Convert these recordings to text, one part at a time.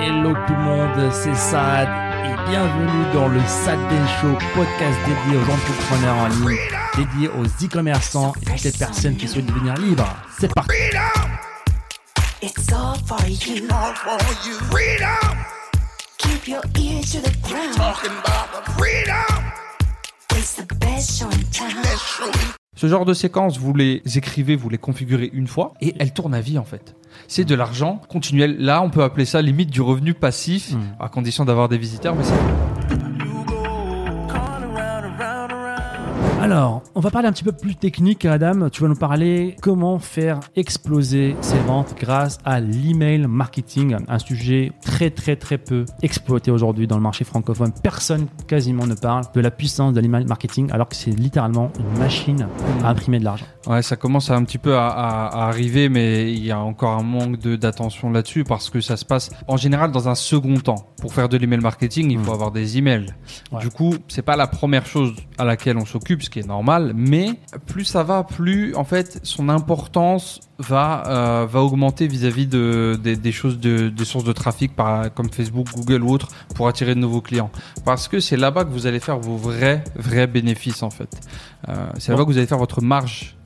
Hello tout le monde, c'est Sad et bienvenue dans le Sad Show, podcast dédié aux entrepreneurs en ligne, dédié aux e-commerçants et toutes les personnes qui souhaitent devenir libres. C'est parti. It's all for you. all for you. Freedom, Keep your ears to the ground. talking about the freedom. It's the best show in town. Show. Ce genre de séquence, vous les écrivez, vous les configurez une fois et elles tournent à vie en fait. C'est de l'argent continuel. Là, on peut appeler ça limite du revenu passif, à condition d'avoir des visiteurs, mais c'est Alors, on va parler un petit peu plus technique, Adam. Tu vas nous parler comment faire exploser ses ventes grâce à l'email marketing, un sujet très très très peu exploité aujourd'hui dans le marché francophone. Personne quasiment ne parle de la puissance de l'email marketing alors que c'est littéralement une machine à imprimer de l'argent. Ouais, ça commence à un petit peu à, à- à arriver, mais il y a encore un manque de- d'attention là-dessus parce que ça se passe en général dans un second temps. Pour faire de l'email marketing, il faut avoir des emails. Ouais. Du coup, c'est pas la première chose à laquelle on s'occupe, ce qui est normal, mais plus ça va, plus en fait son importance va euh, va augmenter vis-à-vis de, des- des choses de des sources de trafic par, comme Facebook, Google ou autres pour attirer de nouveaux clients. Parce que c'est là-bas que vous allez faire vos vrais vrais bénéfices en fait. Euh, c'est là-bas que vous allez faire votre marge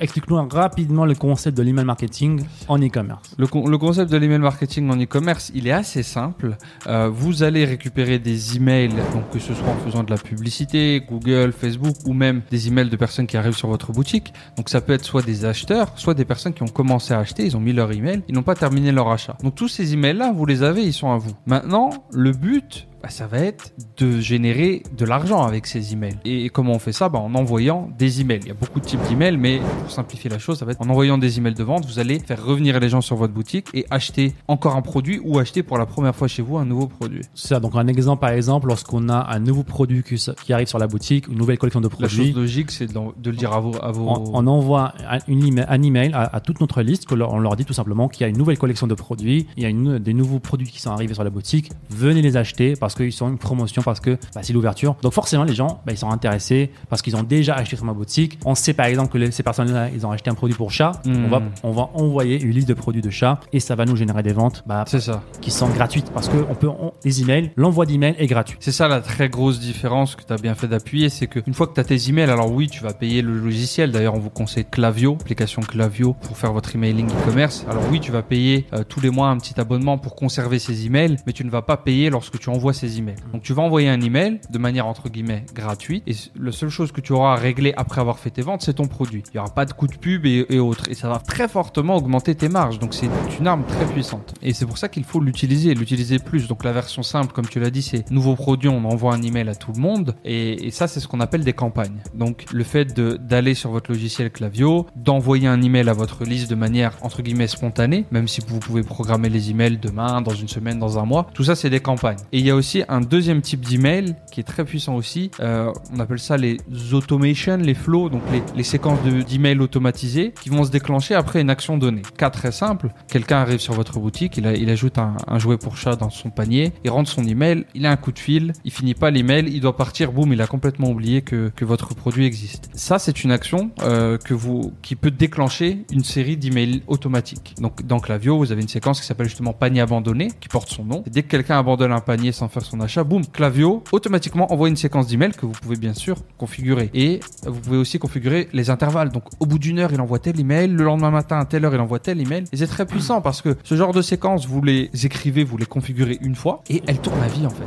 Explique-nous rapidement le concept de l'email marketing en e-commerce. Le, con- le concept de l'email marketing en e-commerce, il est assez simple. Euh, vous allez récupérer des emails, donc que ce soit en faisant de la publicité, Google, Facebook, ou même des emails de personnes qui arrivent sur votre boutique. Donc ça peut être soit des acheteurs, soit des personnes qui ont commencé à acheter, ils ont mis leur email, ils n'ont pas terminé leur achat. Donc tous ces emails-là, vous les avez, ils sont à vous. Maintenant, le but, bah, ça va être de générer de l'argent avec ces emails. Et comment on fait ça? Bah, En envoyant des emails. Il y a beaucoup de types d'emails, mais pour simplifier la chose, ça va être en envoyant des emails de vente, vous allez faire revenir les gens sur votre boutique et acheter encore un produit ou acheter pour la première fois chez vous un nouveau produit. C'est ça. Donc un exemple par exemple, lorsqu'on a un nouveau produit qui, arrive sur la boutique, une nouvelle collection de La produits. chose logique, c'est de, le dire à vos... À vos... on, on envoie un, une email, un email à, à toute notre liste, que leur- on leur dit tout simplement qu'il y a une nouvelle collection de produits, il y a une, des nouveaux produits qui sont arrivés sur la boutique, venez les acheter parce qu'ils sont une promotion, parce que bah, c'est l'ouverture. Donc forcément, les gens, bah, ils sont intéressés parce qu'ils ont déjà acheté sur ma boutique. On sait par exemple que les- ces personnes-là, ils ont acheté un produit pour chat. Mhm. On, va, on va envoyer une liste de produits de chat et ça va nous générer des ventes bah, C'est ça. qui sont gratuites parce que on peut, on- les emails, l'envoi d'emails est gratuit. C'est ça la très grosse différence que tu as bien fait d'appuyer, c'est que une fois que tu as tes emails, alors oui, tu vas payer le logiciel. D'ailleurs, on vous conseille Clavio, application Clavio pour faire votre emailing e-commerce. Alors oui, tu vas payer euh, tous les mois un petit abonnement pour conserver ces emails, mais tu ne vas pas payer lorsque tu envoies ces emails. Donc tu vas envoyer un email de manière entre guillemets gratuite et la seule chose que tu auras à régler après avoir fait tes ventes, c'est ton produit. Il y aura pas de coût de pub et, et autres et ça va très fortement augmenter tes marges. Donc c'est une arme très puissante et c'est pour ça qu'il faut l'utiliser, l'utiliser plus. Donc la version simple, comme tu l'as dit, c'est nouveau produit, on envoie un email à tout le monde et, ça c'est ce qu'on appelle des campagnes. Donc le fait d'aller sur votre logiciel Clavio, d'envoyer un email à votre liste de manière entre guillemets spontanée, même si vous pouvez programmer les emails demain, dans une semaine, dans un mois, tout ça c'est des campagnes. Et il y a aussi un deuxième type d'email qui est très puissant aussi. Euh, on appelle ça les automations, les flows, donc les, séquences de- d'emails automatisés qui vont se déclencher après une action donnée. Cas très simple, quelqu'un arrive sur votre boutique, il, ajoute un, jouet pour chat dans son panier, il rentre son email, il a un coup de fil, il finit pas l'email, il doit partir, boum, il a complètement oublié que, que votre produit existe. Ça, c'est une action euh, que vous, qui peut déclencher une série d'emails automatiques. Donc dans Clavio, vous avez une séquence qui s'appelle justement panier abandonné, qui porte son nom. Et dès que quelqu'un abandonne un panier sans faire son achat, boum, Clavio automatiquement envoie une séquence d'emails que vous pouvez bien sûr configurer. Et vous pouvez aussi configurer les intervalles. Donc au bout d'une heure, il envoie tel email, le lendemain matin, à telle heure, il envoie tel email. Et c'est très puissant parce que ce genre de séquence, vous les écrivez, vous les configurez une fois et elles tournent à vie en fait.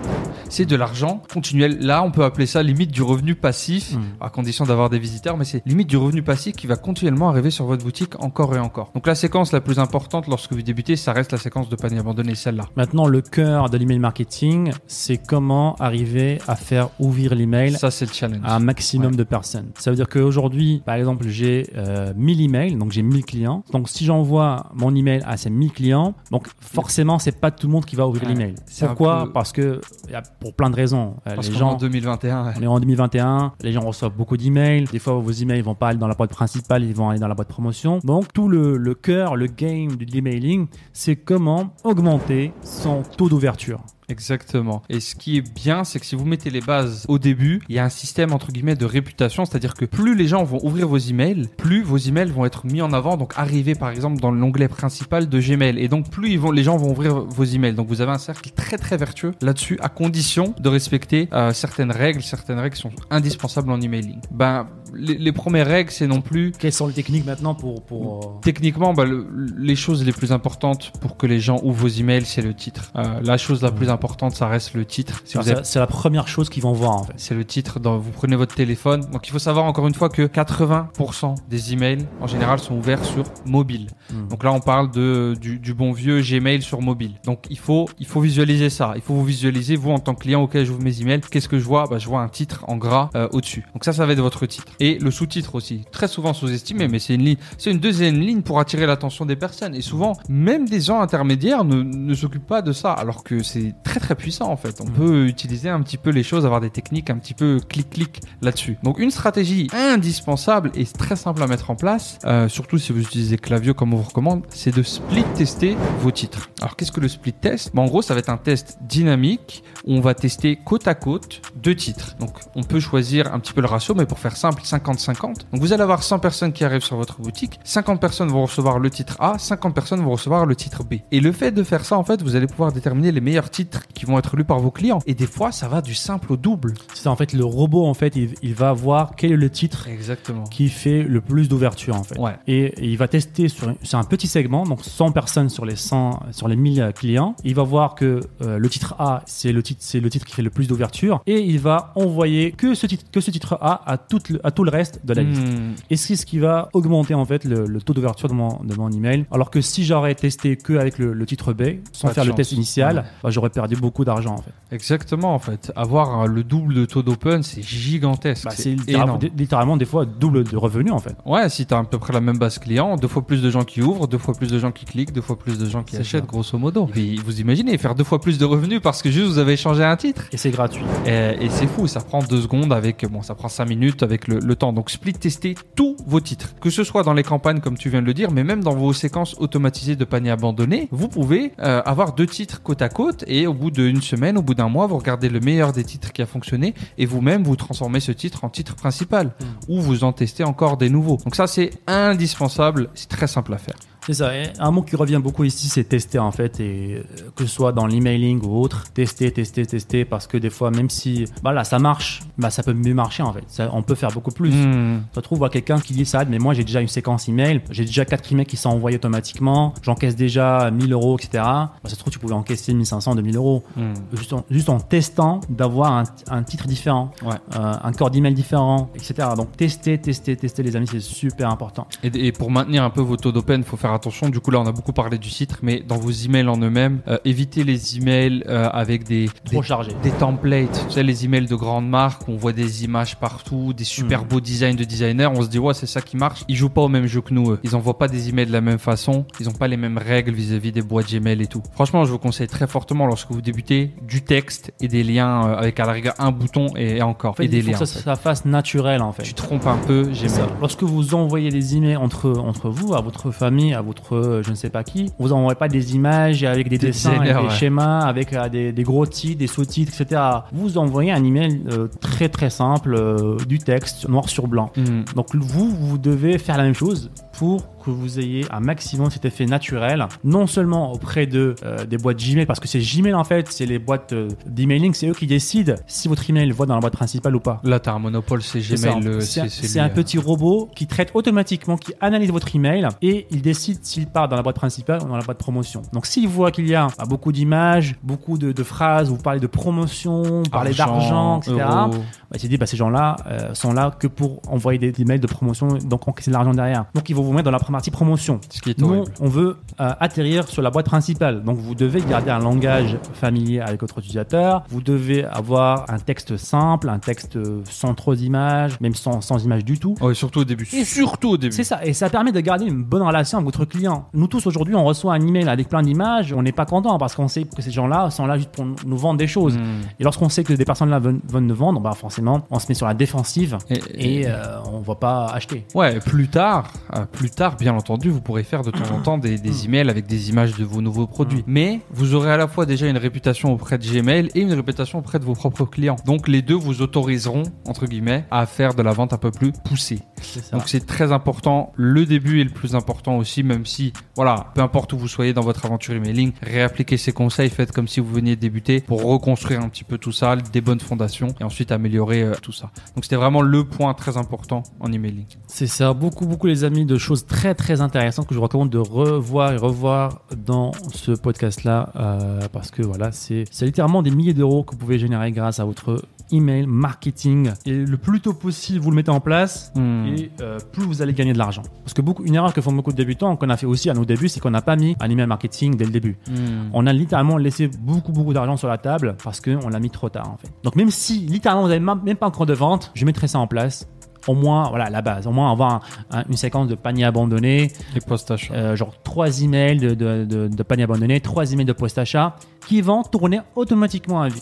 C'est de l'argent continuel. Là, on peut appeler ça limite du revenu passif, Mm. à condition d'avoir des visiteurs, mais c'est limite du revenu passif qui va continuellement arriver sur votre boutique encore et encore. Donc la séquence la plus importante lorsque vous débutez, ça reste la séquence de panier abandonné, celle-là. Maintenant, le cœur de l'email marketing, c'est comment arriver à faire ouvrir l'email Ça, c'est le challenge. à un maximum Ouais. de personnes. Ça veut dire qu'aujourd'hui, par exemple, j'ai euh, 1000 emails, donc j'ai 1000 clients. Donc si j'envoie mon email à ces 1000 clients, donc forcément, c'est pas tout le monde qui va ouvrir Ouais. l'email. Pourquoi peu- Parce que y a- pour plein de raisons. Euh, Parce les gens 2021, ouais. on est en 2021, les gens reçoivent beaucoup d'emails. Des fois, vos emails vont pas aller dans la boîte principale, ils vont aller dans la boîte promotion. Donc, tout le, le cœur, le game de l'emailing, c'est comment augmenter son taux d'ouverture. Exactement. Et ce qui est bien, c'est que si vous mettez les bases au début, il y a un système entre guillemets de réputation, c'est-à-dire que plus les gens vont ouvrir vos emails, plus vos emails vont être mis en avant, donc arriver par exemple dans l'onglet principal de Gmail. Et donc plus ils vont, les gens vont ouvrir vos emails. Donc vous avez un cercle très très vertueux là-dessus, à condition de respecter euh, certaines règles, certaines règles sont indispensables en emailing. Ben les, les premières règles, c'est non plus Quelles sont les techniques maintenant pour. pour euh, Techniquement, bah, le- les choses les plus importantes pour que les gens ouvrent vos emails, c'est le titre. Euh, la chose la plus importante, ça reste le titre. Si vous c'est avez- la première chose qu'ils vont voir en fait. c'est le titre. Dans, vous prenez votre téléphone. Donc, il faut savoir encore une fois que 80% des emails, en général, sont ouverts sur mobile. Mm. Donc là, on parle de, du, du bon vieux Gmail sur mobile. Donc, il faut, il faut visualiser ça. Il faut vous visualiser, vous, en tant que client auquel j'ouvre mes emails. Qu'est-ce que je vois? Bah, Je vois un titre en gras euh, au-dessus. Donc ça, ça va être votre titre. Et le sous-titre aussi. Très souvent sous-estimé, mais c'est une ligne, c'est une deuxième ligne pour attirer l'attention des personnes. Et souvent, même des gens intermédiaires ne, ne s'occupent pas de ça, alors que c'est très très puissant en fait. On peut utiliser un petit peu les choses, avoir des techniques un petit peu clic-clic là-dessus. Donc une stratégie indispensable et très simple à mettre en place, euh, surtout si vous utilisez Clavio comme on vous recommande, c'est de split tester vos titres. Alors qu'est-ce que le split test? Bah, En gros, ça va être un test dynamique où on va tester côte à côte deux titres. Donc on peut choisir un petit peu le ratio, mais pour faire simple, 50-50. Donc vous allez avoir 100 personnes qui arrivent sur votre boutique, 50 personnes vont recevoir le titre A, 50 personnes vont recevoir le titre B. Et le fait de faire ça, en fait, vous allez pouvoir déterminer les meilleurs titres qui vont être lus par vos clients. Et des fois, ça va du simple au double. C'est en fait, le robot, en fait, il, il va voir quel est le titre Exactement. qui fait le plus d'ouverture, en fait. Ouais. Et, et il va tester sur, sur un petit segment, donc 100 personnes sur les 100, sur les 1000 clients. Il va voir que euh, le titre A, c'est le titre, c'est le titre qui fait le plus d'ouverture, et il va envoyer que ce titre, que ce titre A à tout le, à tout le reste de la liste. Hmm. Et c'est ce qui va augmenter en fait le, le taux d'ouverture de mon, de mon email. Alors que si j'aurais testé que avec le, le titre B, sans Pas faire le test initial, Ouais. bah, j'aurais perdu beaucoup d'argent en fait. Exactement, en fait. Avoir euh, le double de taux d'open, c'est gigantesque. Bah, c'est littéralement, des fois double de revenus en fait. Ouais, si t'as à peu près la même base client, deux fois plus de gens qui ouvrent, deux fois plus de gens qui cliquent, deux fois plus de gens qui achètent, ça. grosso modo. Et vous imaginez faire deux fois plus de revenus parce que juste vous avez échangé un titre. Et c'est gratuit. Et, et c'est fou, ça prend deux secondes avec, bon, ça prend cinq minutes avec le, le temps. Donc split tester tous vos titres, que ce soit dans les campagnes comme tu viens de le dire, mais même dans vos séquences automatisées de panier abandonné, vous pouvez euh, avoir deux titres côte à côte et au bout d'une semaine, au bout d'un mois, vous regardez le meilleur des titres qui a fonctionné et vous-même vous transformez ce titre en titre principal ou vous en testez encore des nouveaux. Donc ça c'est indispensable, c'est très simple à faire. C'est ça. Et un mot qui revient beaucoup ici, c'est tester en fait, et euh, que ce soit dans l'emailing ou autre, tester, tester, tester, parce que des fois, même si, bah là, ça marche, bah ça peut mieux marcher en fait. Ça- on peut faire beaucoup plus. Hmm. Tu retrouves à quelqu'un qui dit ça, mais moi j'ai déjà une séquence email, j'ai déjà quatre emails qui sont envoyés automatiquement, j'encaisse déjà 1000 euros, etc. Bah, ça se trouve, tu pouvais encaisser 1500, 2000 euros. Hmm. Juste en, juste en testant d'avoir un, un titre différent, Ouais. euh, un corps d'email différent, etc. Donc tester, tester, tester les amis, c'est super important. Et, et pour maintenir un peu vos taux d'open, il faut faire attention. Du coup, là, on a beaucoup parlé du titre, mais dans vos emails en eux-mêmes, euh, évitez les emails euh, avec des, Trop des, des templates. Tu sais, les emails de grandes marques, on voit des images partout, des super Mhm. beaux designs de designers. On se dit, ouais, c'est ça qui marche. Ils jouent pas au même jeu que nous. eux. Ils envoient pas des emails de la même façon. Ils ont pas les mêmes règles vis-à-vis des boîtes Gmail et tout. Franchement, je vous conseille très fortement, lorsque vous débutez, du texte et des liens euh, avec à la rigueur un bouton et, et encore. En fait, et des il faut liens. que ça, ça fasse naturel en fait. Tu trompes un peu, Gmail. Lorsque vous envoyez des emails entre, entre vous, à votre famille, à votre euh, je ne sais pas qui, vous n'envoyez pas des images avec des, Des dessins, avec des ouais. schémas, avec euh, des, des gros titres, des sous-titres, etc. Vous envoyez un email euh, très très simple, euh, du texte noir sur blanc. Hmm. Donc vous, vous devez faire la même chose pour que vous ayez un maximum cet effet naturel, non seulement auprès de euh, des boîtes Gmail, parce que c'est Gmail en fait, c'est les boîtes euh, d'emailing, c'est eux qui décident si votre email va dans la boîte principale ou pas. Là, t'as un monopole, c'est. Gmail. euh, C'est un- petit robot qui traite automatiquement, qui analyse votre email et il décide s'il part dans la boîte principale ou dans la boîte promotion. Donc s'il voit qu'il y a bah, beaucoup d'images, beaucoup de, de phrases, vous parlez de promotion, vous parlez d'argent, etc. Bah, il s'est dit, bah, ces gens-là euh, sont là que pour envoyer des, des emails de promotion, donc encaisser de l'argent derrière. Donc ils vont vous mettre dans la partie promotion. Ce qui est Nous, horrible. on veut euh, atterrir sur la boîte principale. Donc, vous devez garder un langage familier avec votre utilisateur. Vous devez avoir un texte simple, un texte euh, sans trop d'images, même sans, sans images du tout. Ouais, surtout au début. Et- surtout au début. C'est ça, et ça permet de garder une bonne relation avec votre client. Nous tous aujourd'hui, on reçoit un email avec plein d'images, on n'est pas content parce qu'on sait que ces gens-là sont là juste pour nous vendre des choses. Hmm. Et lorsqu'on sait que des personnes là veulent, veulent nous vendre, bah forcément, on se met sur la défensive Et, et euh, on va pas acheter. ouais, plus tard, Plus tard, bien entendu, vous pourrez faire de temps en temps des, des emails avec des images de vos nouveaux produits. Mais vous aurez à la fois déjà une réputation auprès de Gmail et une réputation auprès de vos propres clients. Donc les deux vous autoriseront, entre guillemets, à faire de la vente un peu plus poussée. Donc c'est très important. Le début est le plus important aussi, même si, voilà, peu importe où vous soyez dans votre aventure emailing, réappliquez ces conseils, faites comme si vous veniez de débuter pour reconstruire un petit peu tout ça, des bonnes fondations et ensuite améliorer euh, tout ça. Donc c'était vraiment le point très important en emailing. C'est ça, beaucoup, beaucoup les amis, de choses très, très intéressantes que je vous recommande de revoir et revoir dans ce podcast-là, euh, parce que voilà, c'est c'est littéralement des milliers d'euros que vous pouvez générer grâce à votre email marketing. Et le plus tôt possible, vous le mettez en place, Hmm. et euh, plus vous allez gagner de l'argent. Parce que beaucoup, une erreur que font beaucoup de débutants, qu'on a fait aussi à nos débuts, c'est qu'on n'a pas mis un email marketing dès le début. Hmm. On a littéralement laissé beaucoup, beaucoup d'argent sur la table parce qu'on l'a mis trop tard, en fait. Donc, même si littéralement vous n'avez même pas encore de vente, je mettrai ça en place. Au moins, voilà, la base. Au moins, avoir un- un- une séquence de paniers abandonnés, Les post achats. euh, genre trois emails de, de, de, de paniers abandonnés, trois emails de post-achat qui vont tourner automatiquement à vie.